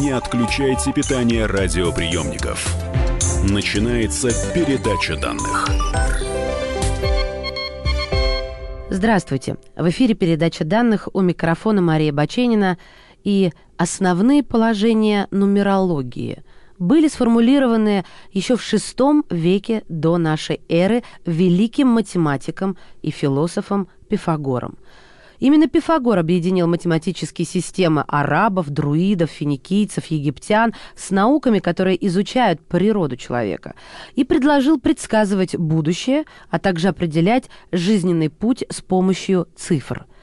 Не отключайте питание радиоприемников. Начинается передача данных. Здравствуйте. В эфире передача данных у микрофона Мария Баченина и основные положения нумерологии были сформулированы еще в VI веке до нашей эры великим математиком и философом Пифагором. Именно Пифагор объединил математические системы арабов, друидов, финикийцев, египтян с науками, которые изучают природу человека, и предложил предсказывать будущее, а также определять жизненный путь с помощью цифр –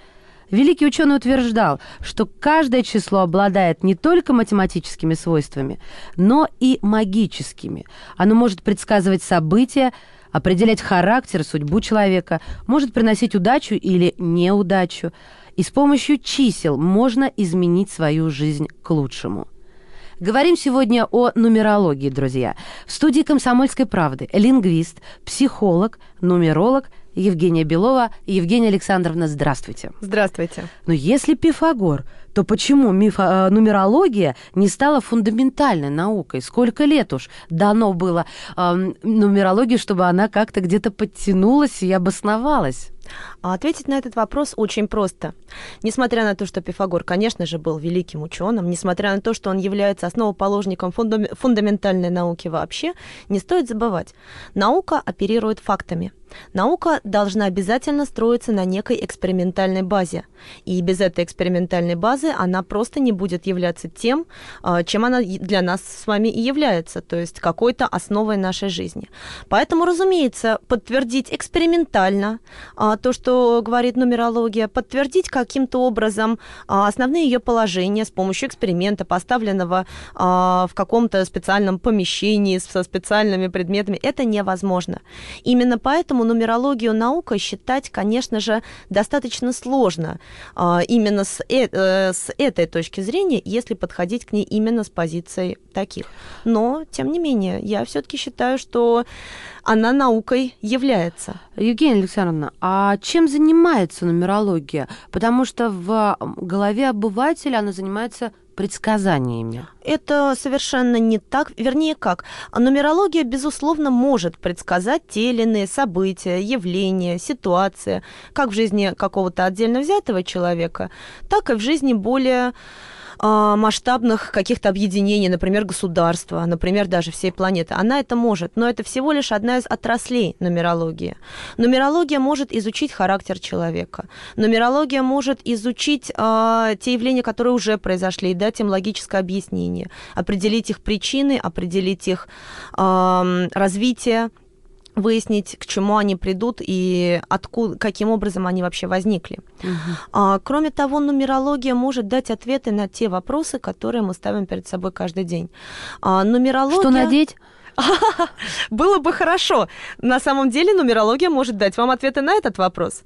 Великий ученый утверждал, что каждое число обладает не только математическими свойствами, но и магическими. Оно может предсказывать события, определять характер, судьбу человека, может приносить удачу или неудачу. И с помощью чисел можно изменить свою жизнь к лучшему. Говорим сегодня о нумерологии, друзья. В студии «Комсомольской правды» лингвист, психолог, нумеролог Евгения Белова. Евгения Александровна, здравствуйте. Здравствуйте. Но если Пифагор то почему мифо, э, нумерология не стала фундаментальной наукой? Сколько лет уж дано было э, нумерологии, чтобы она как-то где-то подтянулась и обосновалась? А ответить на этот вопрос очень просто. Несмотря на то, что Пифагор, конечно же, был великим ученым, несмотря на то, что он является основоположником фундаментальной науки вообще, не стоит забывать, наука оперирует фактами. Наука должна обязательно строиться на некой экспериментальной базе. И без этой экспериментальной базы она просто не будет являться тем, а, чем она для нас с вами и является, то есть какой-то основой нашей жизни. Поэтому, разумеется, подтвердить экспериментально а, то, что говорит нумерология, подтвердить каким-то образом а, основные ее положения с помощью эксперимента, поставленного а, в каком-то специальном помещении со специальными предметами, это невозможно. Именно поэтому нумерологию наука считать, конечно же, достаточно сложно именно с, э, э, с этой точки зрения, если подходить к ней именно с позицией таких. Но, тем не менее, я все-таки считаю, что она наукой является. Евгения Александровна, а чем занимается нумерология? Потому что в голове обывателя она занимается предсказаниями. Это совершенно не так. Вернее, как? Нумерология, безусловно, может предсказать те или иные события, явления, ситуации, как в жизни какого-то отдельно взятого человека, так и в жизни более масштабных каких-то объединений, например, государства, например, даже всей планеты. Она это может, но это всего лишь одна из отраслей нумерологии. Нумерология может изучить характер человека. Нумерология может изучить э, те явления, которые уже произошли, и дать им логическое объяснение, определить их причины, определить их э, развитие, выяснить, к чему они придут и откуда, каким образом они вообще возникли. Угу. А, кроме того, нумерология может дать ответы на те вопросы, которые мы ставим перед собой каждый день. А, нумерология... Что надеть? Было бы хорошо. На самом деле нумерология может дать вам ответы на этот вопрос.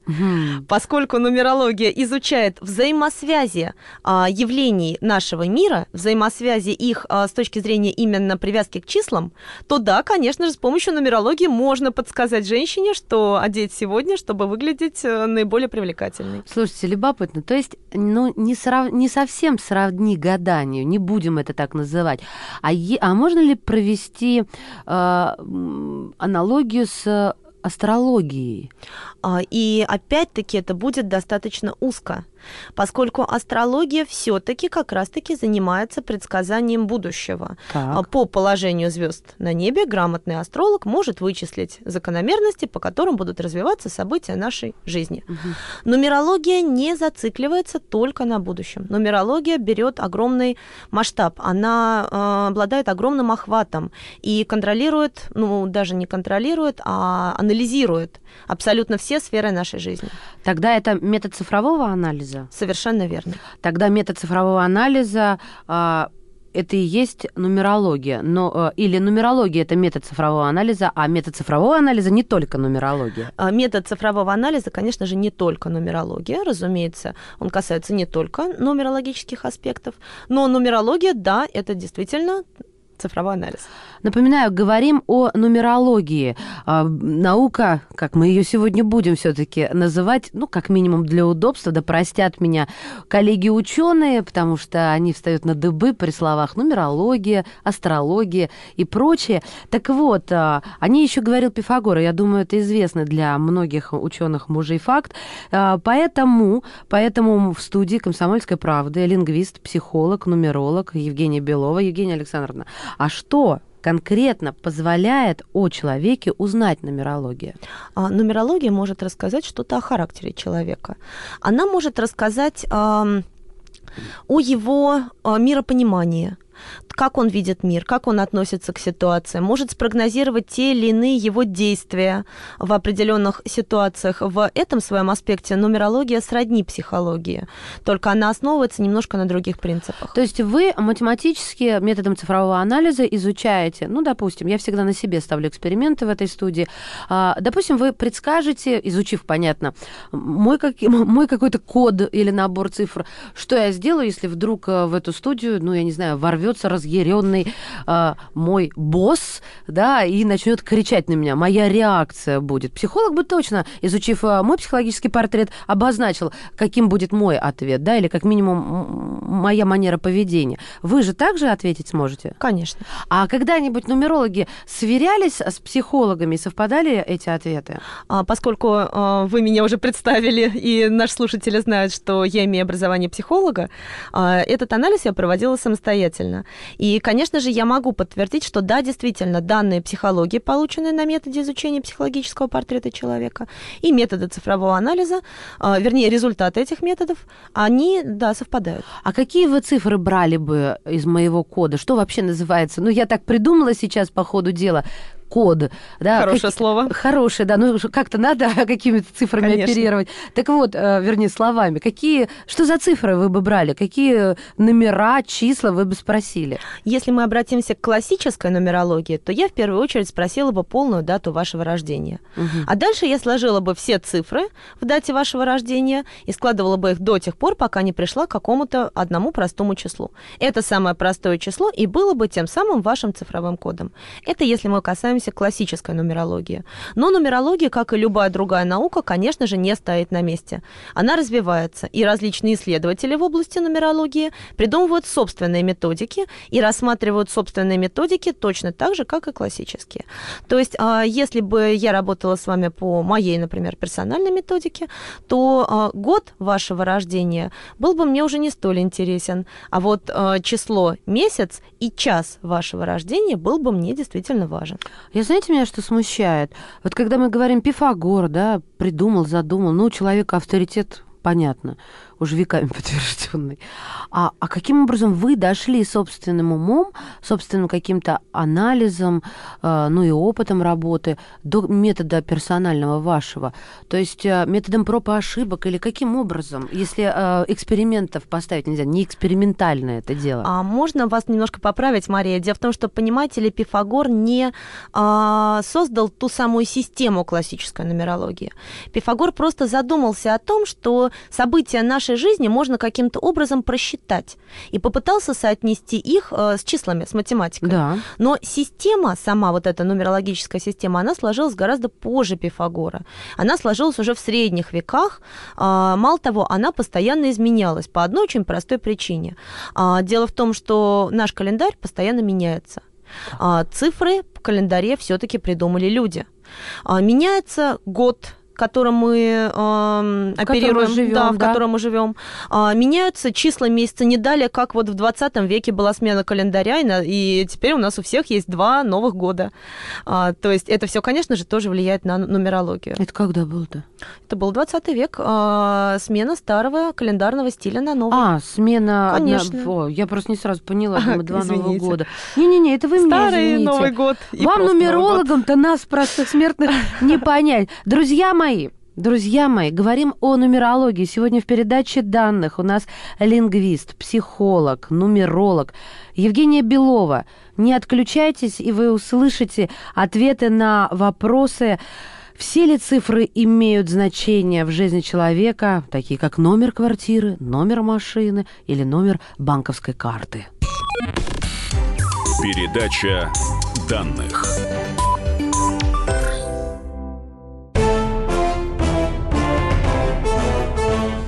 Поскольку нумерология изучает взаимосвязи а, явлений нашего мира, взаимосвязи их а, с точки зрения именно привязки к числам, то да, конечно же, с помощью нумерологии можно подсказать женщине, что одеть сегодня, чтобы выглядеть э, наиболее привлекательной. Слушайте, любопытно. То есть, ну, не, срав... не совсем сравни гаданию, не будем это так называть. А, е... а можно ли провести аналогию с астрологией. А, и опять-таки это будет достаточно узко поскольку астрология все-таки как раз-таки занимается предсказанием будущего. Так. По положению звезд на небе грамотный астролог может вычислить закономерности, по которым будут развиваться события нашей жизни. Угу. Нумерология не зацикливается только на будущем. Нумерология берет огромный масштаб, она э, обладает огромным охватом и контролирует, ну даже не контролирует, а анализирует абсолютно все сферы нашей жизни. Тогда это метод цифрового анализа? Анализа. Совершенно верно. Тогда метод цифрового анализа а, это и есть нумерология. Но, а, или нумерология это метод цифрового анализа, а метод цифрового анализа не только нумерология. А, метод цифрового анализа, конечно же, не только нумерология, разумеется, он касается не только нумерологических аспектов, но нумерология, да, это действительно цифровой анализ. Напоминаю, говорим о нумерологии. А, наука, как мы ее сегодня будем все-таки называть, ну, как минимум для удобства, да простят меня коллеги-ученые, потому что они встают на дыбы при словах нумерология, астрология и прочее. Так вот, а, о ней еще говорил Пифагор, и я думаю, это известный для многих ученых мужей факт. А, поэтому, поэтому в студии «Комсомольской правды» лингвист, психолог, нумеролог Евгения Белова. Евгения Александровна, а что конкретно позволяет о человеке узнать нумерология? А, нумерология может рассказать что-то о характере человека. Она может рассказать э, о его э, миропонимании, как он видит мир, как он относится к ситуации, может спрогнозировать те или иные его действия в определенных ситуациях. В этом своем аспекте нумерология сродни психологии, только она основывается немножко на других принципах. То есть вы математически методом цифрового анализа изучаете, ну, допустим, я всегда на себе ставлю эксперименты в этой студии, а, допустим, вы предскажете, изучив, понятно, мой, как, мой какой-то код или набор цифр, что я сделаю, если вдруг э, в эту студию, ну, я не знаю, ворвется раз разъяренный э, мой босс, да, и начнет кричать на меня. Моя реакция будет. Психолог бы точно, изучив э, мой психологический портрет, обозначил, каким будет мой ответ, да, или как минимум моя манера поведения. Вы же также ответить сможете? Конечно. А когда-нибудь нумерологи сверялись с психологами, совпадали эти ответы? А, поскольку а, вы меня уже представили, и наши слушатели знают, что я имею образование психолога, а, этот анализ я проводила самостоятельно. И, конечно же, я могу подтвердить, что да, действительно, данные психологии, полученные на методе изучения психологического портрета человека, и методы цифрового анализа, а, вернее, результаты этих методов, они, да, совпадают. А какие вы цифры брали бы из моего кода? Что вообще называется? Ну, я так придумала сейчас по ходу дела код. Да, Хорошее как... слово. Хорошее, да. Ну, как-то надо какими-то цифрами Конечно. оперировать. Так вот, э, вернее, словами. Какие, что за цифры вы бы брали? Какие номера, числа вы бы спросили? Если мы обратимся к классической нумерологии, то я в первую очередь спросила бы полную дату вашего рождения. Угу. А дальше я сложила бы все цифры в дате вашего рождения и складывала бы их до тех пор, пока не пришла к какому-то одному простому числу. Это самое простое число и было бы тем самым вашим цифровым кодом. Это если мы касаемся занимаемся классической нумерологией. Но нумерология, как и любая другая наука, конечно же, не стоит на месте. Она развивается, и различные исследователи в области нумерологии придумывают собственные методики и рассматривают собственные методики точно так же, как и классические. То есть, а, если бы я работала с вами по моей, например, персональной методике, то а, год вашего рождения был бы мне уже не столь интересен, а вот а, число, месяц и час вашего рождения был бы мне действительно важен. Я знаете, меня что смущает? Вот когда мы говорим Пифагор, да, придумал, задумал, ну, у человека авторитет понятно уже веками подтвержденный. А, а каким образом вы дошли собственным умом, собственным каким-то анализом, э, ну и опытом работы до метода персонального вашего? То есть э, методом проб и ошибок или каким образом, если э, экспериментов поставить нельзя, не экспериментальное это дело? А можно вас немножко поправить, Мария? Дело в том, что, понимаете ли, Пифагор не э, создал ту самую систему классической нумерологии. Пифагор просто задумался о том, что события нашей нашей жизни можно каким-то образом просчитать. И попытался соотнести их э, с числами, с математикой. Да. Но система, сама вот эта нумерологическая система, она сложилась гораздо позже Пифагора. Она сложилась уже в средних веках. А, мало того, она постоянно изменялась по одной очень простой причине. А, дело в том, что наш календарь постоянно меняется. А, цифры в календаре все-таки придумали люди. Меняется год, котором мы э, оперируем, живем, да, в да. котором мы живем, э, меняются числа месяца не далее, как вот в 20 веке была смена календаря, и, и теперь у нас у всех есть два новых года. А, то есть это все, конечно же, тоже влияет на нумерологию. Это когда было-то? Это был 20 век, э, смена старого календарного стиля на новый. А, смена... Конечно. Одна... О, я просто не сразу поняла, думаю, два Нового года. Не-не-не, это вы Старый меня извините. Новый год. Вам, нумерологам-то нас, простых смертных, не понять. Друзья мои, мои, Друзья мои, говорим о нумерологии. Сегодня в передаче данных у нас лингвист, психолог, нумеролог Евгения Белова. Не отключайтесь, и вы услышите ответы на вопросы, все ли цифры имеют значение в жизни человека, такие как номер квартиры, номер машины или номер банковской карты. Передача данных.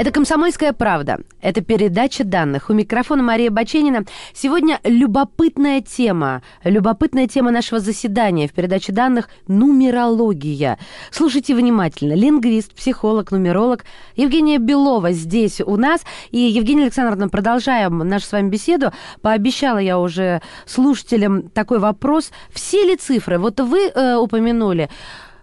Это «Комсомольская правда». Это передача данных. У микрофона Мария Баченина. Сегодня любопытная тема. Любопытная тема нашего заседания в передаче данных – нумерология. Слушайте внимательно. Лингвист, психолог, нумеролог Евгения Белова здесь у нас. И, Евгения Александровна, продолжаем нашу с вами беседу. Пообещала я уже слушателям такой вопрос. Все ли цифры? Вот вы э, упомянули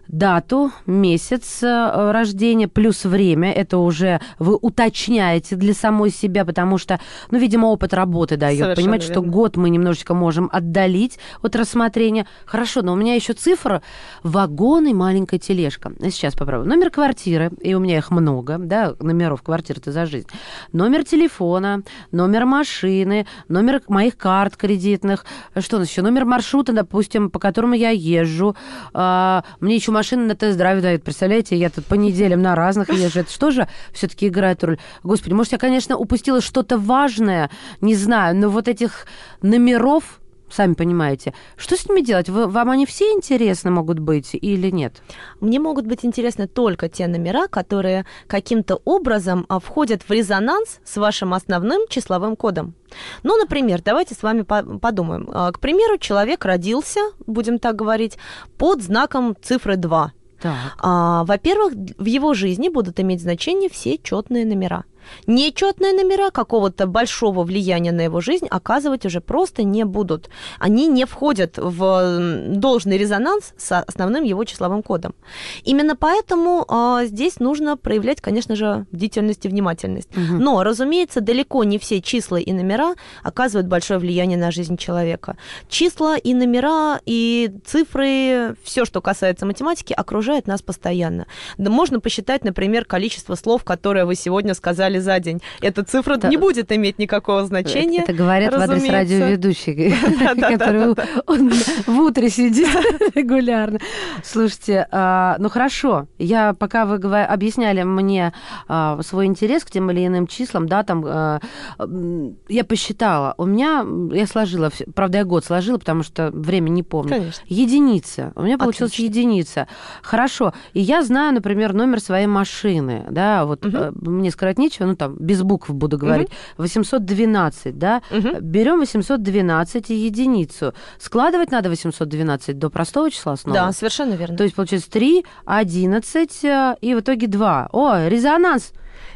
дату, месяц э, рождения плюс время. Это уже вы уточняете для самой себя, потому что, ну, видимо, опыт работы дает. Понимаете, верно. что год мы немножечко можем отдалить от рассмотрения. Хорошо, но у меня еще цифра вагон и маленькая тележка. Сейчас попробую. Номер квартиры, и у меня их много, да, номеров квартиры-то за жизнь. Номер телефона, номер машины, номер моих карт кредитных. Что у нас еще? Номер маршрута, допустим, по которому я езжу. А, мне еще машины на тест-драйв дают. Представляете, я тут по неделям на разных езжу. Это что же все-таки играет роль? Господи, может, я, конечно, упустила что-то важное, не знаю, но вот этих номеров сами понимаете. Что с ними делать? Вы, вам они все интересны могут быть или нет? Мне могут быть интересны только те номера, которые каким-то образом а, входят в резонанс с вашим основным числовым кодом. Ну, например, давайте с вами подумаем. А, к примеру, человек родился, будем так говорить, под знаком цифры 2. А, во-первых, в его жизни будут иметь значение все четные номера. Нечетные номера какого-то большого влияния на его жизнь оказывать уже просто не будут. Они не входят в должный резонанс с основным его числовым кодом. Именно поэтому э, здесь нужно проявлять, конечно же, бдительность и внимательность. Угу. Но, разумеется, далеко не все числа и номера оказывают большое влияние на жизнь человека. Числа и номера и цифры, все, что касается математики, окружает нас постоянно. Да можно посчитать, например, количество слов, которые вы сегодня сказали сказали за день, эта цифра да. не будет иметь никакого значения. Это говорят в адрес радиоведущий, который в утре сидит регулярно. Слушайте, а, ну хорошо, я пока вы объясняли мне а, свой интерес к тем или иным числам, да, там а, я посчитала, у меня, я сложила, правда, я год сложила, потому что время не помню. Конечно. Единица. У меня получилась единица. Хорошо. И я знаю, например, номер своей машины, да, вот мне скрывать нечего, ну там без букв буду говорить, угу. 812, да, угу. берем 812 и единицу. Складывать надо 812 до простого числа снова? Да, совершенно верно. То есть получается 3, 11 э, и в итоге 2. О, резонанс!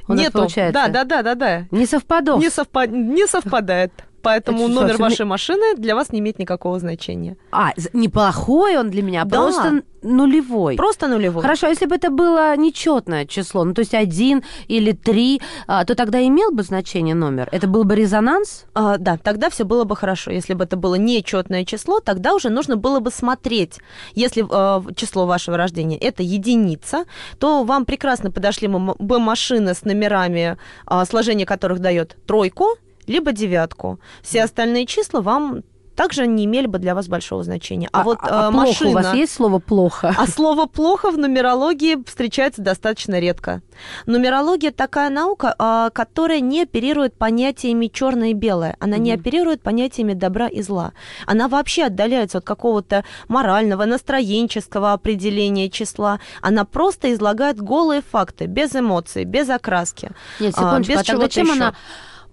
У Нету. получается. Да, да, да, да, да. Не совпадов. Не, совпа... не совпадает. Поэтому Это номер вашей машины для вас не имеет никакого значения. А, неплохой он для меня, да. просто нулевой. Просто нулевой. Хорошо, а если бы это было нечетное число, ну то есть один или три, а, то тогда имел бы значение номер? Это был бы резонанс? А, да, тогда все было бы хорошо. Если бы это было нечетное число, тогда уже нужно было бы смотреть. Если а, число вашего рождения это единица, то вам прекрасно подошли бы машины с номерами, а, сложение которых дает тройку, либо девятку. Все остальные числа вам также не имели бы для вас большого значения. А, а вот а, а машина... у вас есть слово «плохо»? А слово «плохо» в нумерологии встречается достаточно редко. Нумерология такая наука, а, которая не оперирует понятиями черное и белое. Она mm-hmm. не оперирует понятиями добра и зла. Она вообще отдаляется от какого-то морального, настроенческого определения числа. Она просто излагает голые факты, без эмоций, без окраски. Нет, секундочку, без а тогда чем еще. она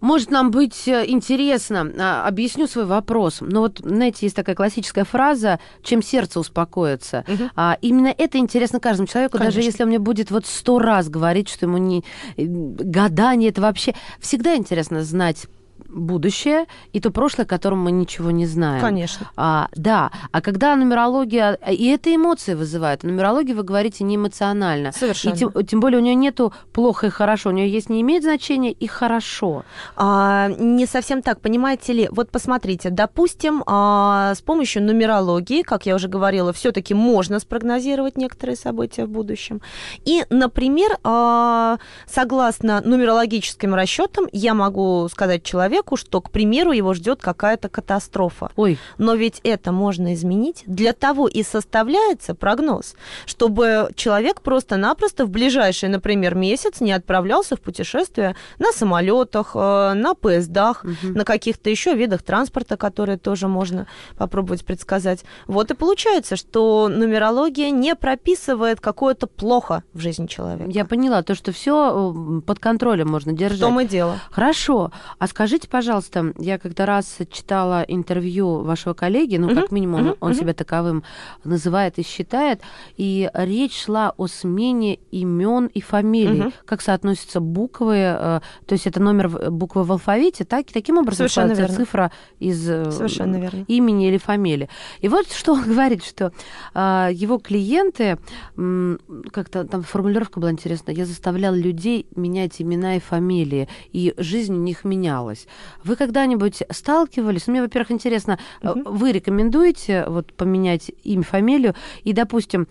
может нам быть э, интересно, а, объясню свой вопрос. Но вот, знаете, есть такая классическая фраза, чем сердце успокоится. Угу. А, именно это интересно каждому человеку, Конечно. даже если он мне будет вот сто раз говорить, что ему не гадание, это вообще... Всегда интересно знать будущее и то прошлое, о котором мы ничего не знаем. Конечно. А, да, а когда нумерология, и это эмоции вызывает, нумерология, вы говорите, не эмоционально. Совершенно. И тем, тем более у нее нету плохо и хорошо, у нее есть не имеет значения и хорошо. А, не совсем так, понимаете ли? Вот посмотрите, допустим, а, с помощью нумерологии, как я уже говорила, все-таки можно спрогнозировать некоторые события в будущем. И, например, а, согласно нумерологическим расчетам, я могу сказать человеку, что, к примеру, его ждет какая-то катастрофа. Ой, Но ведь это можно изменить. Для того и составляется прогноз, чтобы человек просто-напросто в ближайший, например, месяц не отправлялся в путешествие на самолетах, э, на поездах, Мгм. на каких-то еще видах транспорта, которые тоже можно попробовать предсказать. Вот и получается, что нумерология не прописывает какое-то плохо в жизни человека. я поняла, то, что все под контролем можно В держать. том и дело. Хорошо. А скажите, пожалуйста, я как-то раз читала интервью вашего коллеги, ну, как минимум, мгм, он мгм. себя таковым называет и считает, и речь шла о смене имен и фамилий. Мгм. Как соотносятся буквы, э, то есть это номер в- буквы в алфавите, так, таким образом Совершенно верно. цифра из э, Совершенно верно. имени или фамилии. И вот что он говорит, что а, его клиенты, м, как-то там формулировка была интересная, я заставлял людей менять имена и фамилии, и жизнь у них менялась. Вы когда-нибудь сталкивались? Ну, мне, во-первых, интересно, Мгм. вы рекомендуете вот поменять имя, фамилию, и, допустим,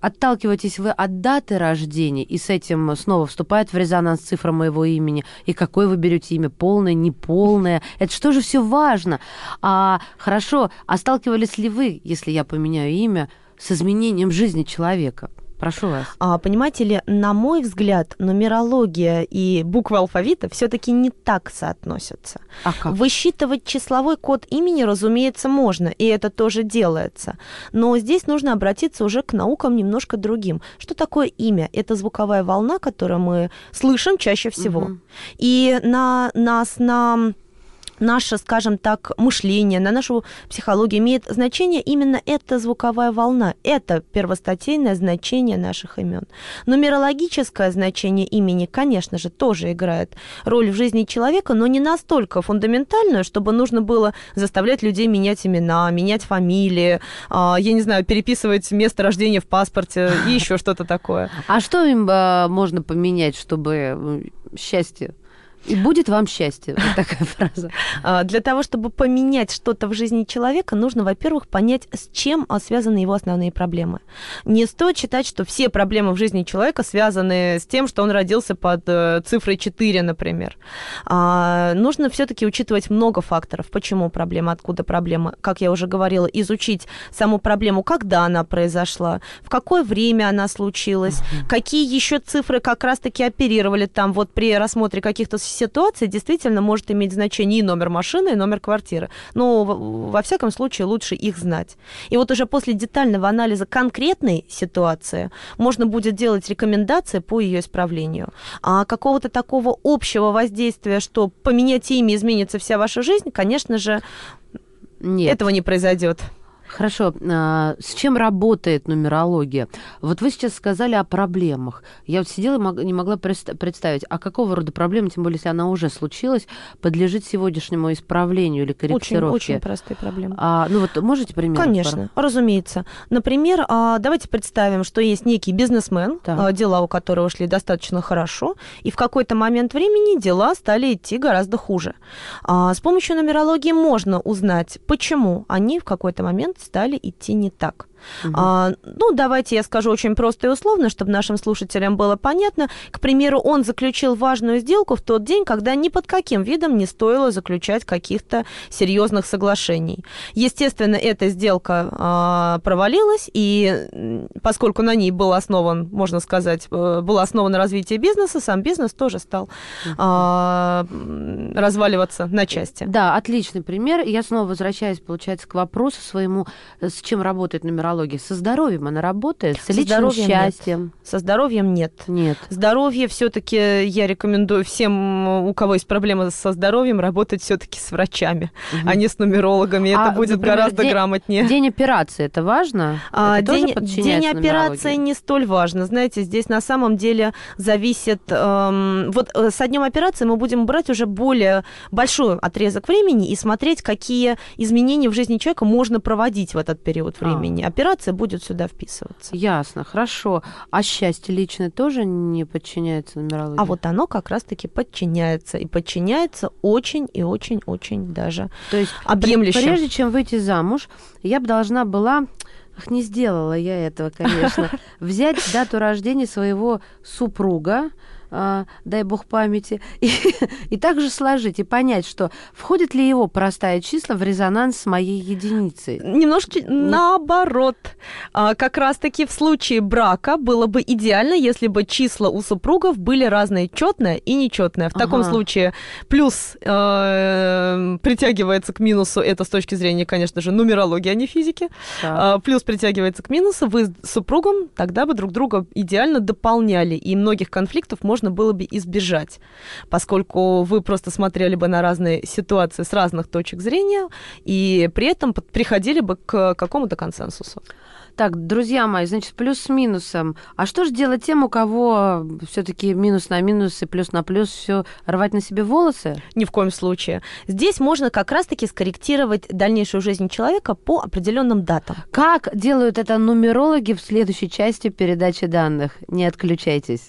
отталкиваетесь вы от даты рождения, и с этим снова вступает в резонанс цифра моего имени, и какое вы берете имя, полное, неполное, это что же все важно? А хорошо, а сталкивались ли вы, если я поменяю имя, с изменением жизни человека? Прошу вас. А, понимаете ли, на мой взгляд, нумерология и буквы алфавита все-таки не так соотносятся. А как? Высчитывать числовой код имени, разумеется, можно, и это тоже делается. Но здесь нужно обратиться уже к наукам немножко другим. Что такое имя? Это звуковая волна, которую мы слышим чаще всего. Мгм. И на нас, на наше, скажем так, мышление, на нашу психологию имеет значение именно эта звуковая волна. Это первостатейное значение наших имен. Нумерологическое значение имени, конечно же, тоже играет роль в жизни человека, но не настолько фундаментальную, чтобы нужно было заставлять людей менять имена, менять фамилии, а, я не знаю, переписывать место рождения в паспорте и еще что-то такое. А что им а, можно поменять, чтобы счастье? И будет вам счастье. Вот такая фраза. А, Для того, чтобы поменять что-то в жизни человека, нужно, во-первых, понять, с чем а, связаны его основные проблемы. Не стоит считать, что все проблемы в жизни человека связаны с тем, что он родился под э, цифрой 4, например. А, Нужно все-таки учитывать много факторов. Почему проблема, откуда проблема. Как я уже говорила, изучить саму проблему, когда она произошла, в какое время она случилась, какие еще цифры как раз-таки оперировали там. Вот при рассмотре каких-то ситуаций действительно может иметь значение и номер машины, и номер квартиры. Но во всяком случае лучше их знать. И вот уже после детального анализа конкретной ситуации можно будет делать рекомендации по ее исправлению. А какого-то такого общего воздействия, что поменять имя, изменится вся ваша жизнь, конечно же, Нет. этого не произойдет. Хорошо. а, С чем работает нумерология? Вот вы сейчас сказали о проблемах. Я вот сидела и не могла представить, а какого рода проблема, тем более, если она уже случилась, подлежит сегодняшнему исправлению или Очень, корректировке? очень простые проблемы. А, ну вот можете пример? Конечно, разумеется. Например, а, давайте представим, что есть некий бизнесмен, Так. а, дела у которого шли достаточно хорошо, и в какой-то момент времени дела стали идти гораздо хуже. С помощью нумерологии можно узнать, почему они в какой-то момент стали идти не так. Мгм. А, ну, давайте я скажу очень просто и условно, чтобы нашим слушателям было понятно. К примеру, он заключил важную сделку в тот день, когда ни под каким видом не стоило заключать каких-то серьезных соглашений. Естественно, эта сделка а, провалилась, и поскольку на ней был основан, можно сказать, э, было основано развитие бизнеса, сам бизнес тоже стал а, разваливаться на части. Да, отличный пример. Я снова возвращаюсь, получается, к вопросу своему, э, с чем работает нумерология. Нумерология? Со здоровьем она работает? С Со личным здоровьем счастьем? Нет. Со здоровьем нет. Нет. Здоровье все-таки я рекомендую всем, у кого есть проблемы со здоровьем, работать все-таки с врачами, угу. а не с нумерологами. А, это будет например, гораздо день, грамотнее. День операции это важно? А, это день, день операции не столь важно. Знаете, здесь на самом деле зависит. Эм, вот э, со днем операции мы будем брать уже более большой отрезок времени и смотреть, какие изменения в жизни человека можно проводить в этот период времени. А. Операция будет сюда вписываться. Ясно, хорошо. А счастье личное тоже не подчиняется нумерологии? А вот оно как раз-таки подчиняется. И подчиняется очень и очень-очень даже То есть объемлюще. прежде чем выйти замуж, я бы должна была Ах, не сделала я этого, конечно. Взять дату рождения своего супруга, дай бог памяти, и, и также сложить и понять, что входит ли его простая числа в резонанс с моей единицей. Немножко наоборот. А, как раз-таки в случае брака было бы идеально, если бы числа у супругов были разные, четное и нечетное. В ага. таком случае плюс э, притягивается к минусу, это с точки зрения, конечно же, нумерологии, а не физики. Э, плюс притягивается к минусу, вы с супругом тогда бы друг друга идеально дополняли, и многих конфликтов можно можно было бы избежать, поскольку вы просто смотрели бы на разные ситуации с разных точек зрения и при этом приходили бы к какому-то консенсусу. Так, друзья мои, значит, плюс с минусом. А что же делать тем, у кого все-таки минус на минус и плюс на плюс все рвать на себе волосы? Ни в коем случае. Здесь можно как раз-таки скорректировать дальнейшую жизнь человека по определенным датам. Как делают это нумерологи в следующей части передачи данных? Не отключайтесь.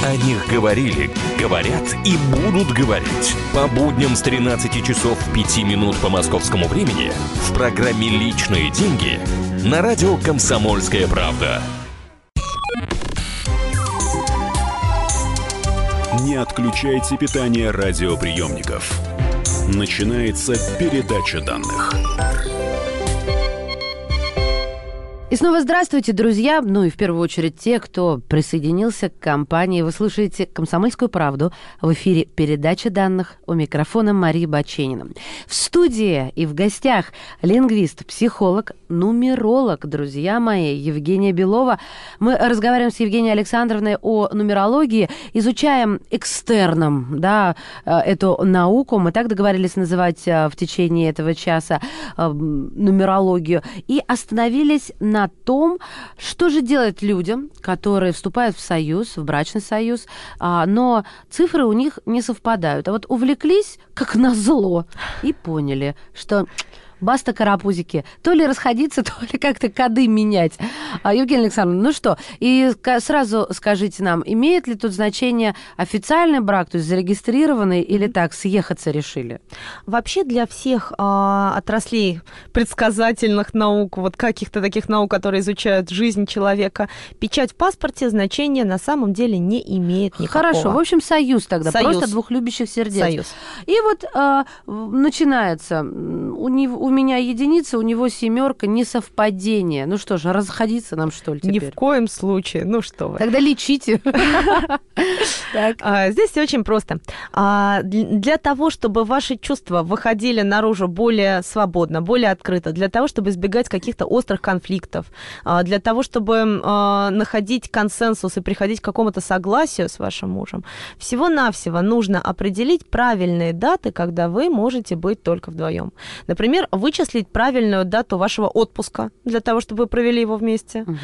О них говорили, говорят и будут говорить. По будням с 13 часов 5 минут по московскому времени в программе «Личные деньги» на радио «Комсомольская правда». Не отключайте питание радиоприемников. Начинается передача данных. И снова здравствуйте, друзья. Ну и в первую очередь те, кто присоединился к компании. Вы слушаете «Комсомольскую правду» в эфире передача данных у микрофона Марии Баченина. В студии и в гостях лингвист, психолог, нумеролог, друзья мои, Евгения Белова. Мы разговариваем с Евгенией Александровной о нумерологии, изучаем экстерном да, э, эту науку. Мы так договорились называть э, в течение этого часа э, нумерологию. И остановились на на том, что же делать людям, которые вступают в союз, в брачный союз, а, но цифры у них не совпадают. А вот увлеклись, как назло, и поняли, что баста карапузики. То ли расходиться, то ли как-то коды менять. А, Евгения Александровна, ну что, и сразу скажите нам, имеет ли тут значение официальный брак, то есть зарегистрированный, или так, съехаться решили? Вообще для всех э, отраслей предсказательных наук, вот каких-то таких наук, которые изучают жизнь человека, печать в паспорте значения на самом деле не имеет никакого. Хорошо, в общем, союз тогда, союз. просто двух любящих сердец. Союз. И вот э, начинается, у него у меня единица, у него семерка, несовпадение. Ну что же, расходиться нам что ли теперь? Ни в коем случае. Ну что вы. Тогда лечите. А, здесь все очень просто. А, для того, чтобы ваши чувства выходили наружу более свободно, более открыто, для того, чтобы избегать каких-то острых конфликтов, а, для того, чтобы находить консенсус и приходить к какому-то согласию с вашим мужем, всего-навсего нужно определить правильные даты, когда вы можете быть только вдвоем. Например, вычислить правильную дату вашего отпуска для того, чтобы вы провели его вместе, угу.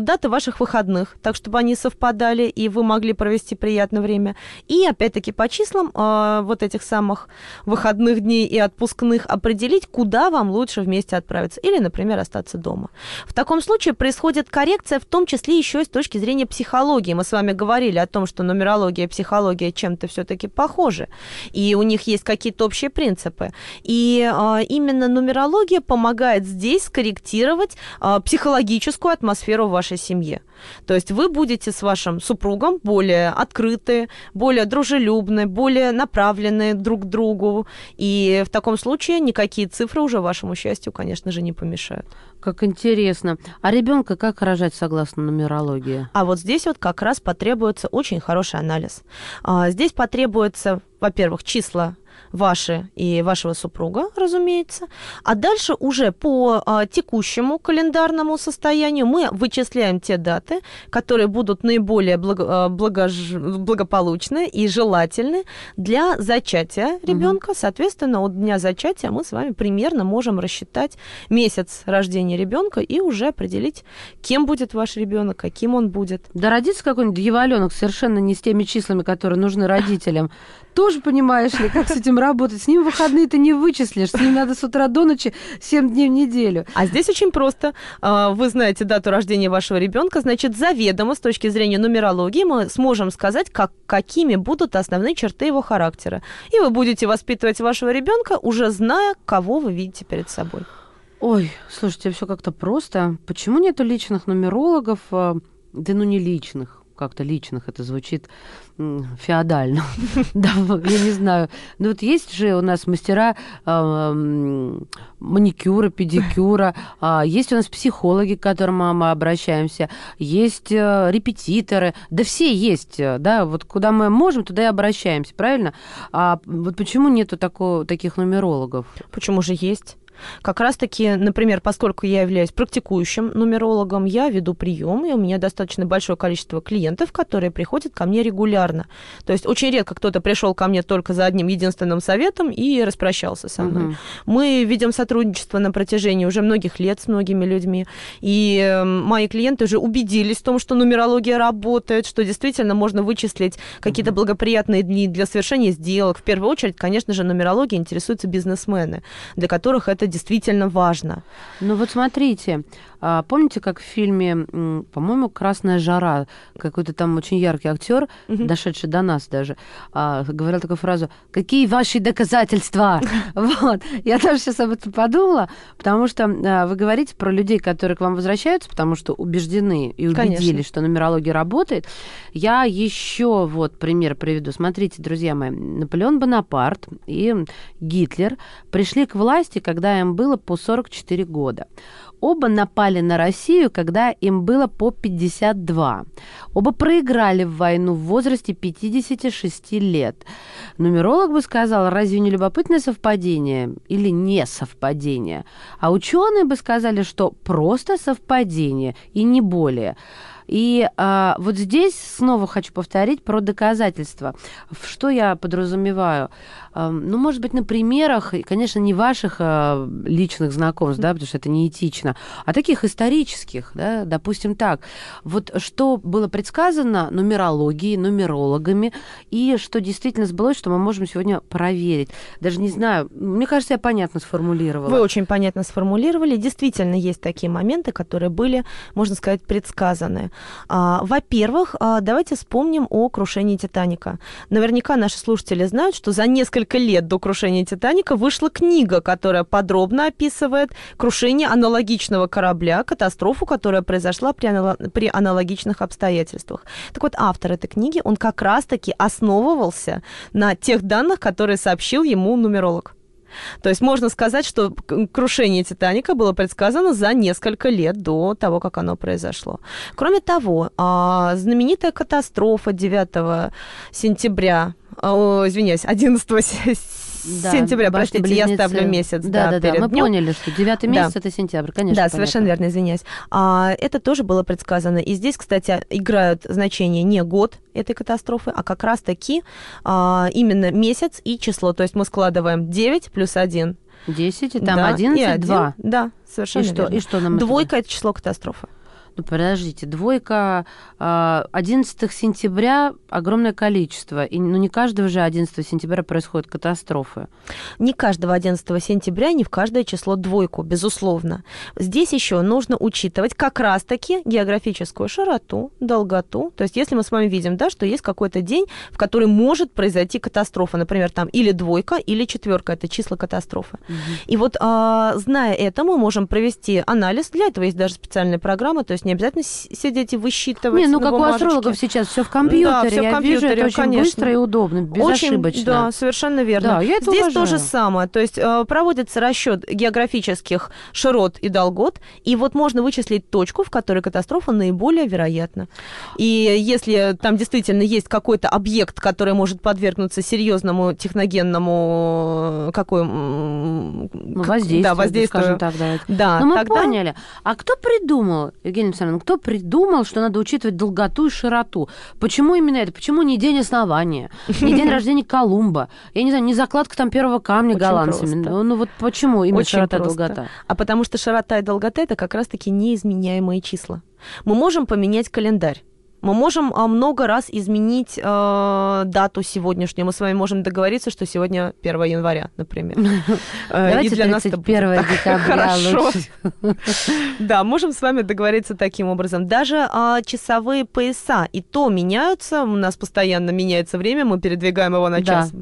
даты ваших выходных, так чтобы они совпадали и вы могли провести приятное время. И опять-таки по числам э, вот этих самых выходных дней и отпускных определить, куда вам лучше вместе отправиться. Или, например, остаться дома. В таком случае происходит коррекция, в том числе еще и с точки зрения психологии. Мы с вами говорили о том, что нумерология и психология чем-то все-таки похожи. И у них есть какие-то общие принципы. И э, именно нумерология помогает здесь скорректировать а, психологическую атмосферу в вашей семье. То есть вы будете с вашим супругом более открытые, более дружелюбные, более направленные друг к другу. И в таком случае никакие цифры уже вашему счастью, конечно же, не помешают. Как интересно. А ребенка как рожать согласно нумерологии? А вот здесь вот как раз потребуется очень хороший анализ. А, Здесь потребуется, во-первых, числа ваши и вашего супруга, разумеется. А дальше уже по а, текущему календарному состоянию мы вычисляем те даты, которые будут наиболее благо- а, благож- благополучны и желательны для зачатия ребенка. Соответственно, от дня зачатия мы с вами примерно можем рассчитать месяц рождения ребенка и уже определить, кем будет ваш ребенок, каким он будет. Да родится какой-нибудь дьяволенок совершенно не с теми числами, которые нужны родителям. Тоже понимаешь ли, как с этим работать? С ним выходные ты не вычислишь, с ним надо с утра до ночи 7 дней в неделю. А здесь очень просто. А, Вы знаете дату рождения вашего ребенка, значит, заведомо с точки зрения нумерологии мы сможем сказать, как, какими будут основные черты его характера. И вы будете воспитывать вашего ребенка, уже зная, кого вы видите перед собой. Ой, слушайте, все как-то просто. Почему нету личных нумерологов? А, Да ну не личных, как-то личных, это звучит феодально. Да, я не знаю. Ну вот есть же у нас мастера а, маникюра, педикюра, а, есть у нас психологи, к которым мы обращаемся, есть э, репетиторы, да все есть, э, да, вот куда мы можем, туда и обращаемся, правильно? А вот почему нету такого, таких нумерологов? Почему же есть? Как раз-таки, например, поскольку я являюсь практикующим нумерологом, я веду прием, и у меня достаточно большое количество клиентов, которые приходят ко мне регулярно. То есть очень редко кто-то пришел ко мне только за одним единственным советом и распрощался со мной. Мгм. Мы ведем сотрудничество на протяжении уже многих лет с многими людьми, и э, мои клиенты уже убедились в том, что нумерология работает, что действительно можно вычислить какие-то благоприятные дни для совершения сделок. В первую очередь, конечно же, нумерологией интересуются бизнесмены, для которых это действительно важно. Ну вот смотрите, а, помните, как в фильме, по-моему, «Красная жара», какой-то там очень яркий актер, Мгм. дошедший до нас даже, а, говорил такую фразу «Какие ваши доказательства?» Вот. Я тоже сейчас об этом подумала, потому что а, вы говорите про людей, которые к вам возвращаются, потому что убеждены и убедились, Конечно. что нумерология работает. Я еще вот пример приведу. Смотрите, друзья мои, Наполеон Бонапарт и Гитлер пришли к власти, когда им было по 44 года. Оба напали на Россию, когда им было по 52. Оба проиграли в войну в возрасте 56 лет. Нумеролог бы сказал, разве не любопытное совпадение или не совпадение? А ученые бы сказали, что просто совпадение и не более. И а, вот здесь снова хочу повторить про доказательства. Что я подразумеваю? Ну, может быть, на примерах, конечно, не ваших а, личных знакомств, да, потому что это неэтично, а таких исторических, да, допустим так. Вот что было предсказано нумерологией, нумерологами, и что действительно сбылось, что мы можем сегодня проверить. Даже не знаю, мне кажется, я понятно сформулировала. Вы очень понятно сформулировали. Действительно, есть такие моменты, которые были, можно сказать, предсказаны. А, Во-первых, а, давайте вспомним о крушении Титаника. Наверняка наши слушатели знают, что за несколько лет до крушения Титаника вышла книга, которая подробно описывает крушение аналогичного корабля, катастрофу, которая произошла при, анало- при аналогичных обстоятельствах. Так вот, автор этой книги, он как раз-таки основывался на тех данных, которые сообщил ему нумеролог. То есть можно сказать, что крушение Титаника было предсказано за несколько лет до того, как оно произошло. Кроме того, а, знаменитая катастрофа 9 сентября, о, извиняюсь, 11 се- Да, сентября, простите, я башни-близнецы. ставлю месяц. Да, да, да, перед мы днём. поняли, что девятый Да. месяц это сентябрь, конечно. Да, понятно. совершенно верно, извиняюсь. А, это тоже было предсказано. И здесь, кстати, играют значение не год этой катастрофы, а как раз-таки а, именно месяц и число. То есть мы складываем 9 плюс 1. 10, и там да, 11, и 1. 2. Да, И совершенно что, верно. и что нам Двойка – это число катастрофы. Ну, подождите, двойка а, 11 сентября огромное количество. И ну, не каждого же 11 сентября происходят катастрофы. Не каждого 11 сентября, не в каждое число двойку, безусловно. Здесь еще нужно учитывать как раз-таки географическую широту, долготу. То есть если мы с вами видим, да, что есть какой-то день, в который может произойти катастрофа, например, там или двойка, или четверка, это числа катастрофы. И вот а, зная это, мы можем провести анализ. Для этого есть даже специальная программа, то есть не обязательно сидеть и высчитывать. Не, ну как у бумажечке. астрологов сейчас все в компьютере. всё в я вижу, компьютере, это очень конечно. быстро и удобно, безошибочно. Очень, да, совершенно верно. Да, я это Здесь уважаю. то же самое. То есть э, проводится расчет географических широт и долгот, и вот можно вычислить точку, в которой катастрофа наиболее вероятна. И если там действительно есть какой-то объект, который может подвергнуться серьезному техногенному э, какой, Ну, воздействие, да, воздействию. скажем так, да. Да, Ну, мы тогда- поняли. А кто придумал, Евгения Александровна, кто придумал, что надо учитывать долготу и широту? Почему именно это? Почему не день основания, не день рождения Колумба? Я не знаю, не закладка там первого камня Очень голландцами. просто. Ну, ну вот почему именно Очень широта и долгота? А потому что широта и долгота это как раз-таки неизменяемые числа. Мы можем поменять календарь. Мы можем а, много раз изменить э, дату сегодняшнюю. Мы с вами можем договориться, что сегодня 1 января, например. Э, и Давайте для нас это будет 31 так декабря Хорошо. Да, можем с вами договориться таким образом. Даже а, часовые пояса и то меняются. У нас постоянно меняется время, мы передвигаем его на Да. час.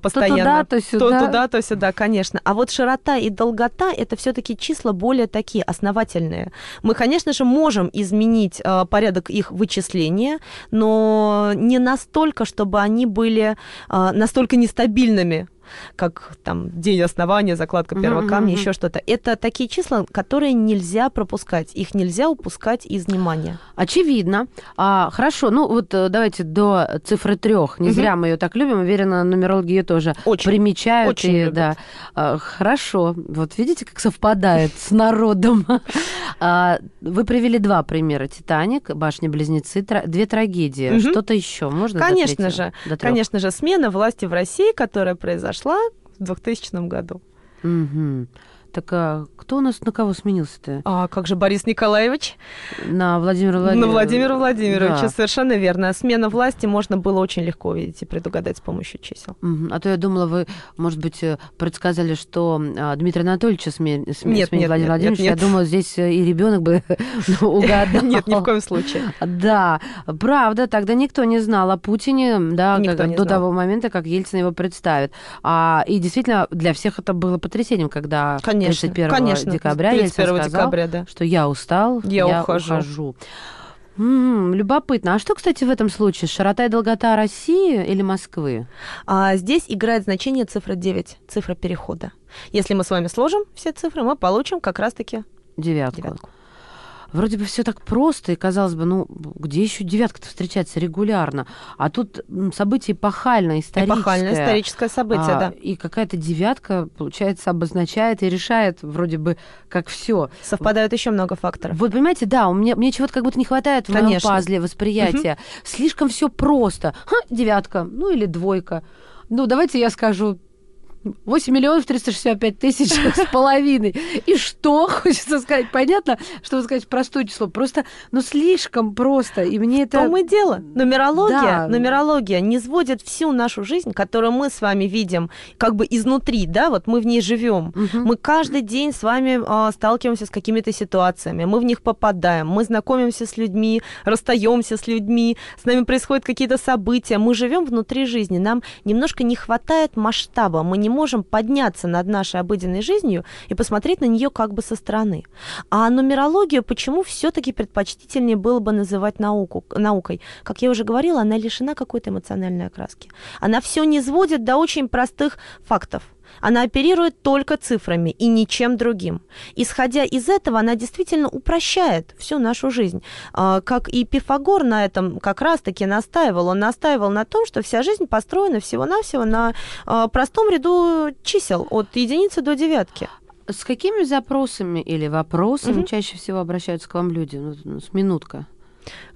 Постоянно. туда, то сюда. То туда, то сюда, конечно. А вот широта и долгота это все-таки числа более такие основательные. Мы, конечно же, можем изменить порядок их вычисления, но не настолько, чтобы они были а, настолько нестабильными как там день основания, закладка первого Мгм, камня, еще что-то. Это такие числа, которые нельзя пропускать, их нельзя упускать из внимания. Очевидно. А, хорошо, ну вот э, давайте до цифры трех. Не Мгм. зря мы ее так любим. Уверена, нумерологи ее тоже Очень, примечают. очень и, любят. да. А, хорошо. Вот видите, как совпадает с народом. А, Вы привели два примера. Титаник, башни-близнецы, тра- две трагедии. Что-то еще можно? Конечно же? Конечно же, смена власти в России, которая произошла в 2000 году. Мгм. Так а кто у нас на кого сменился-то? А как же Борис Николаевич? На Владимира На Владимировича. Владимира Владимировича, Да. совершенно верно. Смена власти можно было очень легко, видите, предугадать с помощью чисел. А то я думала, вы, может быть, э, предсказали, что а, Дмитрия Анатольевича сме- сме- Нет, сменит нет, Владимир нет, Владимирович. нет, Я нет. думала, здесь э, и ребенок бы угадал. Нет, ни в коем случае. Да, правда, тогда никто не знал о Путине, да, до того момента, как Ельцин его представит. А, и действительно, для всех это было потрясением, когда Конечно, 31 конечно. декабря Ельцин 31 сказал, декабря, да. что я устал, Я я, ухожу. ухожу. М, любопытно. А что, кстати, в этом случае? Широта и долгота России или Москвы? А здесь играет значение цифра 9, цифра перехода. Если мы с вами сложим все цифры, мы получим как раз-таки Девятку. девятку. Вроде бы все так просто, и казалось бы, ну, где еще девятка-то встречается регулярно? А тут событие эпохальное, историческое. Эпохальное историческое событие, А, да. И какая-то девятка, получается, обозначает и решает вроде бы как все. Совпадают еще много факторов. Вот понимаете, да, у меня мне чего-то как будто не хватает в моем Конечно. пазле восприятия. Слишком все просто. Ха, девятка, ну или двойка. Ну, давайте я скажу 8 миллионов 365 тысяч с половиной. И что? Хочется сказать. Понятно, что вы сказать простое число. Просто, ну, слишком просто. И мне В том это... и дело. Нумерология, Да. нумерология не сводит всю нашу жизнь, которую мы с вами видим как бы изнутри, да, вот мы в ней живем. Мгм. Мы каждый день с вами а, сталкиваемся с какими-то ситуациями, мы в них попадаем, мы знакомимся с людьми, расстаемся с людьми, с нами происходят какие-то события, мы живем внутри жизни, нам немножко не хватает масштаба, мы не можем подняться над нашей обыденной жизнью и посмотреть на нее как бы со стороны. А нумерологию почему все-таки предпочтительнее было бы называть науку, наукой? Как я уже говорила, она лишена какой-то эмоциональной окраски. Она все не сводит до очень простых фактов. Она оперирует только цифрами и ничем другим. Исходя из этого, она действительно упрощает всю нашу жизнь. А, Как и Пифагор на этом как раз-таки настаивал. Он настаивал на том, что вся жизнь построена всего-навсего на а, простом ряду чисел от единицы до девятки. С какими запросами или вопросами Мгм. чаще всего обращаются к вам люди? Ну, ну, с минутка.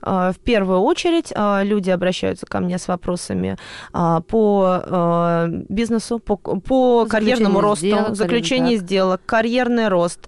А, В первую очередь а, люди обращаются ко мне с вопросами а, по бизнесу, по, по карьерному росту, сделок, заключение сделок, карьерный рост,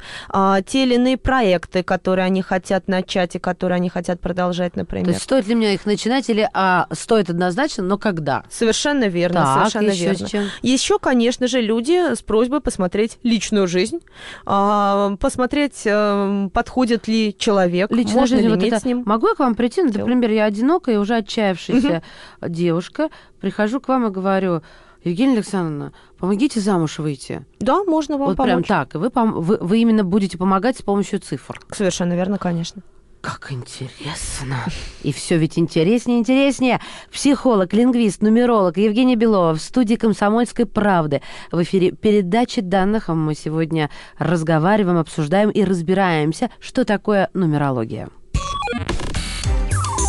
те или иные проекты, которые они хотят начать и которые они хотят продолжать, например. То есть стоит ли мне их начинать или а, стоит однозначно, но когда? Совершенно верно, Так, совершенно еще верно. с чем? Еще, конечно же, люди с просьбой посмотреть личную жизнь, посмотреть, э, подходит ли человек, Личная можно жизнь, ли вот иметь это... с ним. Могу я к вам прийти? Ну, например, я одинокая уже отчаявшаяся девушка. Прихожу к вам и говорю, Евгения Александровна, помогите замуж выйти. Да, можно вам вот прям помочь. так. И вы, вы, вы именно будете помогать с помощью цифр. Совершенно верно, конечно. Как интересно. И все ведь интереснее интереснее. Психолог, лингвист, нумеролог Евгения Белова в студии «Комсомольской правды». В эфире передачи данных. Мы сегодня разговариваем, обсуждаем и разбираемся, что такое нумерология.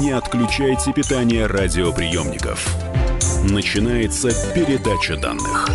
Не отключайте питание радиоприемников. Начинается передача данных.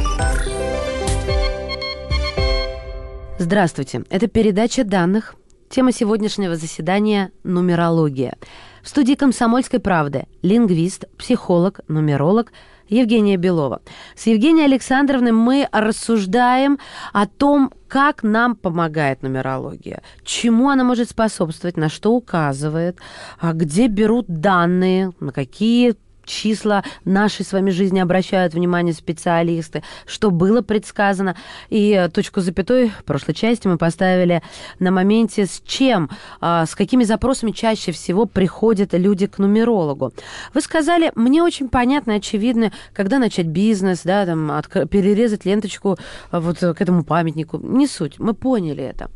Здравствуйте. Это передача данных. Тема сегодняшнего заседания – нумерология. В студии «Комсомольской правды» лингвист, психолог, нумеролог Евгения Белова. С Евгенией Александровной мы рассуждаем о том, как нам помогает нумерология, чему она может способствовать, на что указывает, а где берут данные, на какие числа нашей с вами жизни обращают внимание специалисты, что было предсказано. И э, точку запятой в прошлой части мы поставили на моменте, с чем, а, с какими запросами чаще всего приходят люди к нумерологу. Вы сказали, мне очень понятно и очевидно, когда начать бизнес, да, там, перерезать ленточку а, вот э, к этому памятнику. Не суть, мы поняли это.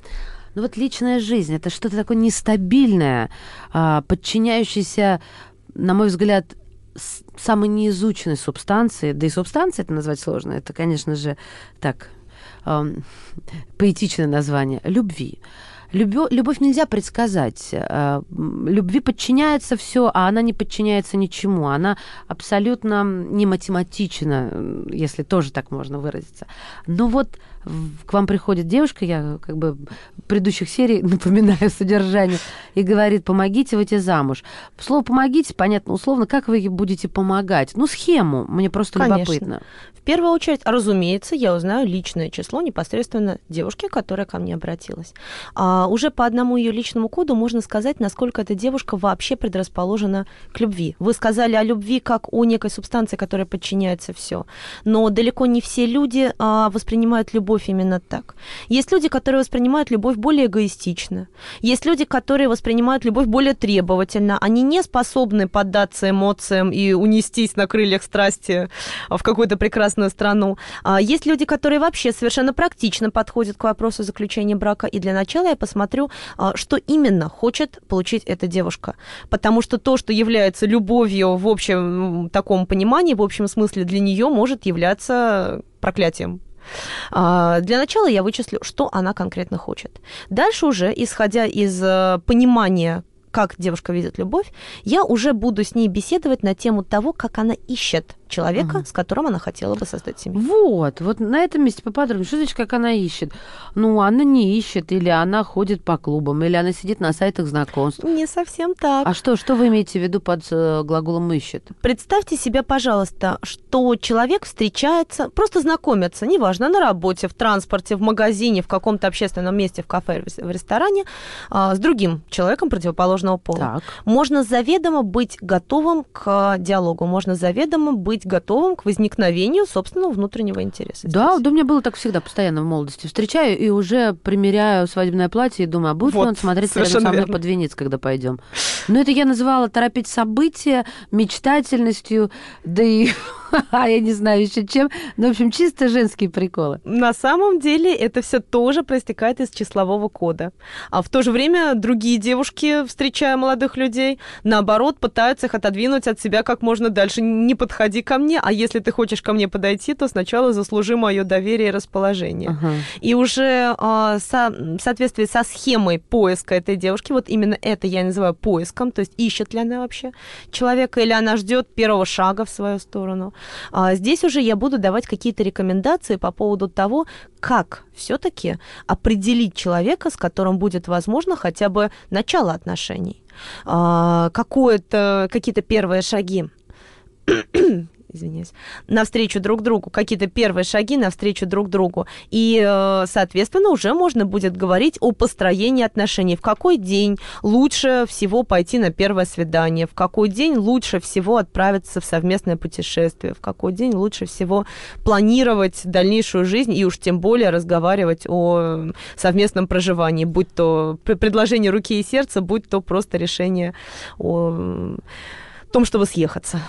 Но вот личная жизнь это что-то такое нестабильное, а, подчиняющееся, на мой взгляд, самой неизученной субстанции, да и субстанции это назвать сложно, это, конечно же, так, эм, поэтичное название, любви. Любо- любовь нельзя предсказать. Э, Любви подчиняется все, а она не подчиняется ничему. Она абсолютно не математична, если тоже так можно выразиться. Но вот к вам приходит девушка, я как бы предыдущих серий напоминаю содержание, и говорит, помогите выйти замуж. Слово «помогите», понятно, условно, как вы ей будете помогать? Ну, схему, мне просто Конечно. любопытно. В первую очередь, разумеется, я узнаю личное число непосредственно девушки, которая ко мне обратилась. А уже по одному ее личному коду можно сказать, насколько эта девушка вообще предрасположена к любви. Вы сказали о любви как о некой субстанции, которая подчиняется все. Но далеко не все люди а, воспринимают любовь именно так. Есть люди, которые воспринимают любовь более эгоистично. Есть люди, которые воспринимают любовь более требовательно. Они не способны поддаться эмоциям и унестись на крыльях страсти в какую-то прекрасную страну. А Есть люди, которые вообще совершенно практично подходят к вопросу заключения брака. И для начала я посмотрю, а, что именно хочет получить эта девушка. Потому что то, что является любовью в общем таком понимании, в общем смысле для нее может являться проклятием. А, Для начала я вычислю, что она конкретно хочет. Дальше уже, исходя из э, понимания, как девушка видит любовь, я уже буду с ней беседовать на тему того, как она ищет человека, с которым она хотела бы создать семью. Вот, вот на этом месте поподробнее. Что значит, как она ищет? Ну, она не ищет, или она ходит по клубам, или она сидит на сайтах знакомств. Не совсем так. А что, что вы имеете в виду под э, глаголом «ищет»? Представьте себе, пожалуйста, что человек встречается, просто знакомится, неважно, на работе, в транспорте, в магазине, в каком-то общественном месте, в кафе, в ресторане, а, с другим человеком противоположного пола. Так. Можно заведомо быть готовым к диалогу, можно заведомо быть готовым к возникновению собственного внутреннего интереса. Да, здесь. да, у меня было так всегда, постоянно в молодости. Встречаю и уже примеряю свадебное платье и думаю, а будет ли Вот, он смотреть рядом со мной верно. под венец, когда пойдем. Но это я называла торопить события, мечтательностью, да и а я не знаю еще чем. Ну, в общем, чисто женские приколы. На самом деле это все тоже проистекает из числового кода. А в то же время другие девушки, встречая молодых людей, наоборот, пытаются их отодвинуть от себя как можно дальше. Не подходи ко мне, а если ты хочешь ко мне подойти, то сначала заслужи мое доверие и расположение. Ага. И уже а, со- в соответствии со схемой поиска этой девушки, вот именно это я называю поиском, то есть ищет ли она вообще человека или она ждет первого шага в свою сторону. А здесь уже я буду давать какие-то рекомендации по поводу того, как все-таки определить человека, с которым будет возможно хотя бы начало отношений. А, какие-то первые шаги извиняюсь, навстречу друг другу, какие-то первые шаги навстречу друг другу. И, э, соответственно, уже можно будет говорить о построении отношений. В какой день лучше всего пойти на первое свидание, в какой день лучше всего отправиться в совместное путешествие, в какой день лучше всего планировать дальнейшую жизнь и уж тем более разговаривать о совместном проживании, будь то пр- предложение руки и сердца, будь то просто решение о м, том, чтобы съехаться.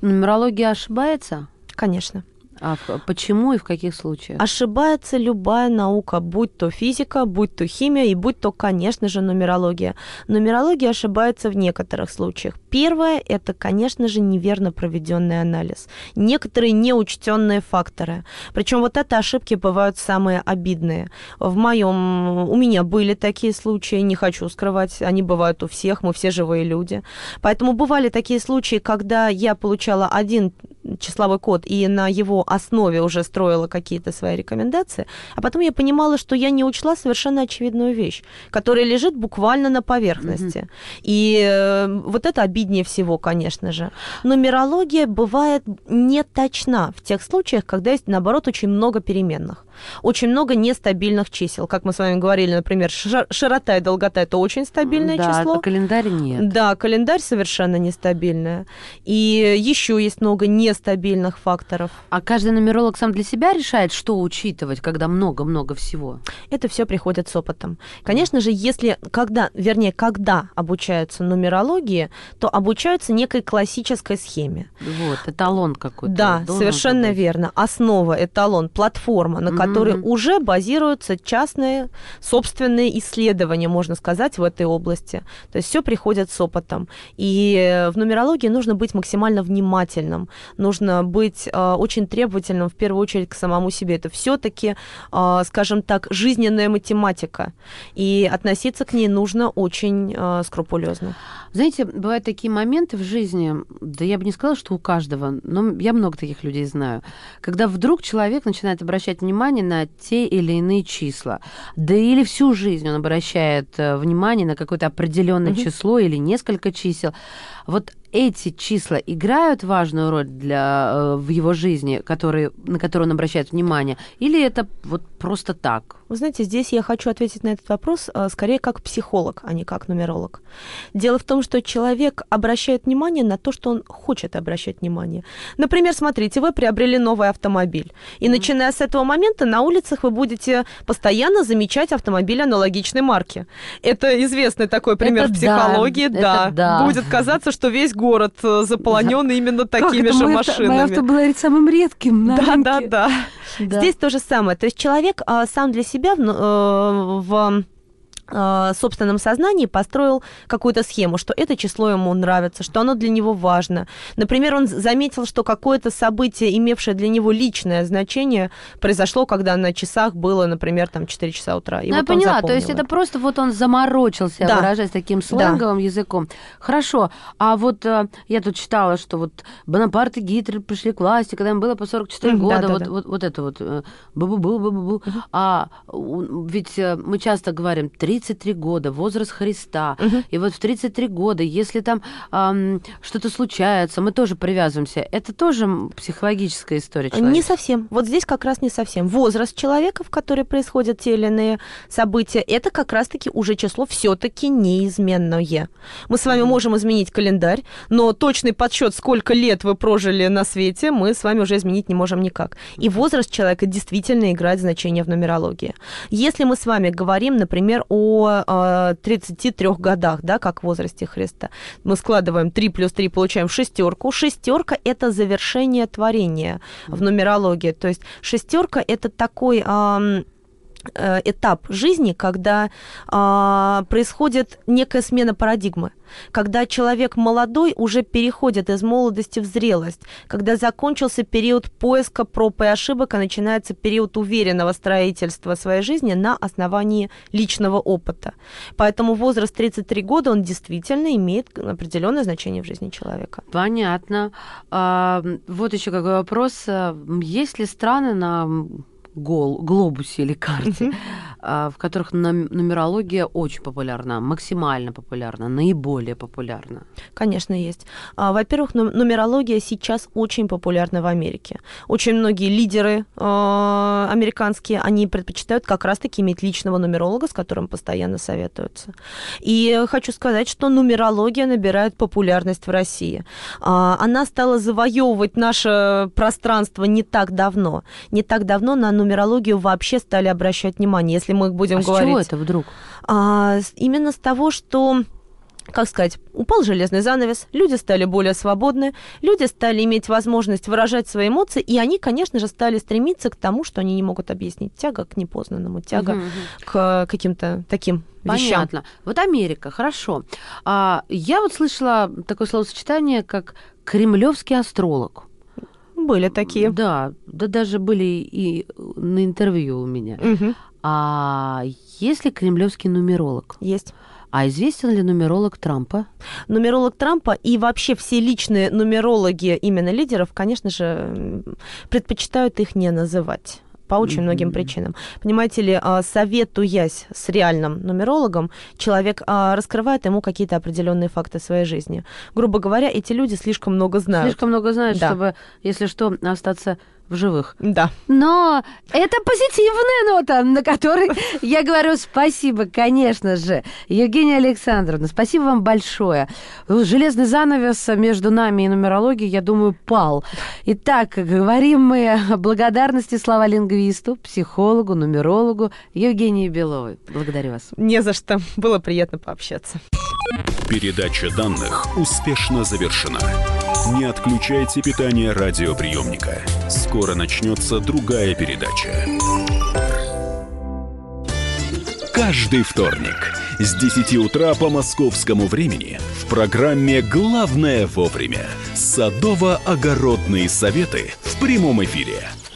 Нумерология ошибается? Конечно. А почему и в каких случаях? Ошибается любая наука, будь то физика, будь то химия и будь то, конечно же, нумерология. Нумерология ошибается в некоторых случаях. Первое – это, конечно же, неверно проведенный анализ. Некоторые неучтенные факторы. Причем вот это ошибки бывают самые обидные. В моем, у меня были такие случаи, не хочу скрывать, они бывают у всех, мы все живые люди. Поэтому бывали такие случаи, когда я получала один числовой код и на его основе уже строила какие-то свои рекомендации, а потом я понимала, что я не учла совершенно очевидную вещь, которая лежит буквально на поверхности. И э, вот это обиднее всего, конечно же. Нумерология бывает не точна в тех случаях, когда есть, наоборот, очень много переменных. Очень много нестабильных чисел. Как мы с вами говорили, например, шир- широта и долгота – это очень стабильное да, число. а календарь нет. Да, календарь совершенно нестабильный. И еще есть много нестабильных факторов. А каждый нумеролог сам для себя решает, что учитывать, когда много-много всего. Это все приходит с опытом. Конечно же, если, когда, вернее, когда обучаются нумерологии, то обучаются некой классической схеме. Вот, эталон какой-то. Да, совершенно быть. верно. Основа, эталон, платформа, на Мгм, которой мгм. уже базируются частные собственные исследования, можно сказать, в этой области. То есть все приходит с опытом. И э, в нумерологии нужно быть максимально внимательным, нужно быть э, очень требовательным в первую очередь к самому себе. Это все-таки, скажем так, жизненная математика. И относиться к ней нужно очень э, скрупулезно. Знаете, бывают такие моменты в жизни, да я бы не сказала, что у каждого, но я много таких людей знаю, когда вдруг человек начинает обращать внимание на те или иные числа, да или всю жизнь он обращает э, внимание на какое-то определенное число или несколько чисел. Вот эти числа играют важную роль для, э, в его жизни, которые, на которые он обращает внимание, или это вот просто так? Вы знаете, здесь я хочу ответить на этот вопрос э, скорее как психолог, а не как нумеролог. Дело в том, что человек обращает внимание на то, что он хочет обращать внимание. Например, смотрите, вы приобрели новый автомобиль, и начиная с этого момента на улицах вы будете постоянно замечать автомобили аналогичной марки. Это известный такой пример Это в да, психологии, это да. да. Будет казаться, что весь город э, заполонен именно такими Как же машинами. Мое авто было самым редким на Да, да, рынке. да. Да. Здесь то же самое. То есть человек а, сам для себя в, в э, собственном сознании построил какую-то схему, что это число ему нравится, что оно для него важно. Например, он заметил, что какое-то событие, имевшее для него личное значение, произошло, когда на часах было, например, там 4 часа утра. И Ну, я вот он поняла, то есть это просто вот он заморочился, Да. выражаясь таким сленговым языком. Хорошо, а вот э, я тут читала, что вот Бонапарт и Гитлер пришли к власти, когда им было по 44 Мгм, года, да, да, вот, да. Вот, вот это вот, э, бу-бу-бу, бу-бу-бу. А у- ведь э, мы часто говорим 33 года, возраст Христа, Мгм. и вот в 33 года, если там ам, что-то случается, мы тоже привязываемся. Это тоже психологическая история человека. Не совсем. Вот здесь как раз не совсем. Возраст человека, в который происходят те или иные события, это как раз-таки уже число все-таки неизменное. Мы с вами можем изменить календарь, но точный подсчет, сколько лет вы прожили на свете, мы с вами уже изменить не можем никак. И возраст человека действительно играет значение в нумерологии. Если мы с вами говорим, например, о о э, 33 годах, да, как в возрасте Христа. Мы складываем 3 плюс 3, получаем шестерку. Шестерка – это завершение творения в нумерологии. То есть шестерка – это такой... Э, этап жизни, когда э, происходит некая смена парадигмы когда человек молодой уже переходит из молодости в зрелость, когда закончился период поиска проб и ошибок, а начинается период уверенного строительства своей жизни на основании личного опыта. Поэтому возраст 33 года, он действительно имеет определенное значение в жизни человека. Понятно. А, вот еще какой вопрос. Есть ли страны на гол, глобусе или карте, а, в которых нумерология очень популярна, максимально популярна, наиболее популярна? Конечно, есть. А, во-первых, нумерология сейчас очень популярна в Америке. Очень многие лидеры а, американские, они предпочитают как раз-таки иметь личного нумеролога, с которым постоянно советуются. И хочу сказать, что нумерология набирает популярность в России. Она стала завоевывать наше пространство не так давно. Не так давно на нумерологию вообще стали обращать внимание. Если мы будем а говорить... с чего это вдруг? А, именно с того, что как сказать, упал железный занавес, люди стали более свободны, люди стали иметь возможность выражать свои эмоции, и они, конечно же, стали стремиться к тому, что они не могут объяснить. Тяга к непознанному, тяга угу. к каким-то таким вещам. Понятно. Вот Америка, хорошо. А, я вот слышала такое словосочетание, как кремлевский астролог. Были такие. Да, да даже были и на интервью у меня. Угу. А есть ли кремлевский нумеролог? Есть. А известен ли нумеролог Трампа? Нумеролог Трампа и вообще все личные нумерологи именно лидеров, конечно же, предпочитают их не называть по очень многим причинам. Понимаете ли, а, советуясь с реальным нумерологом, человек а, раскрывает ему какие-то определенные факты своей жизни. Грубо говоря, эти люди слишком много знают. Слишком много знают, да. чтобы, если что, остаться в живых. Да. Но это позитивная нота, на которой я говорю спасибо, конечно же. Евгения Александровна, спасибо вам большое. Железный занавес между нами и нумерологией, я думаю, пал. Итак, говорим мы о благодарности слова лингвисту, психологу, нумерологу Евгении Беловой. Благодарю вас. Не за что. Было приятно пообщаться. Передача данных успешно завершена. Не отключайте питание радиоприемника. Скоро начнется другая передача. Каждый вторник с 10 утра по московскому времени в программе «Главное вовремя» садово-огородные советы в прямом эфире –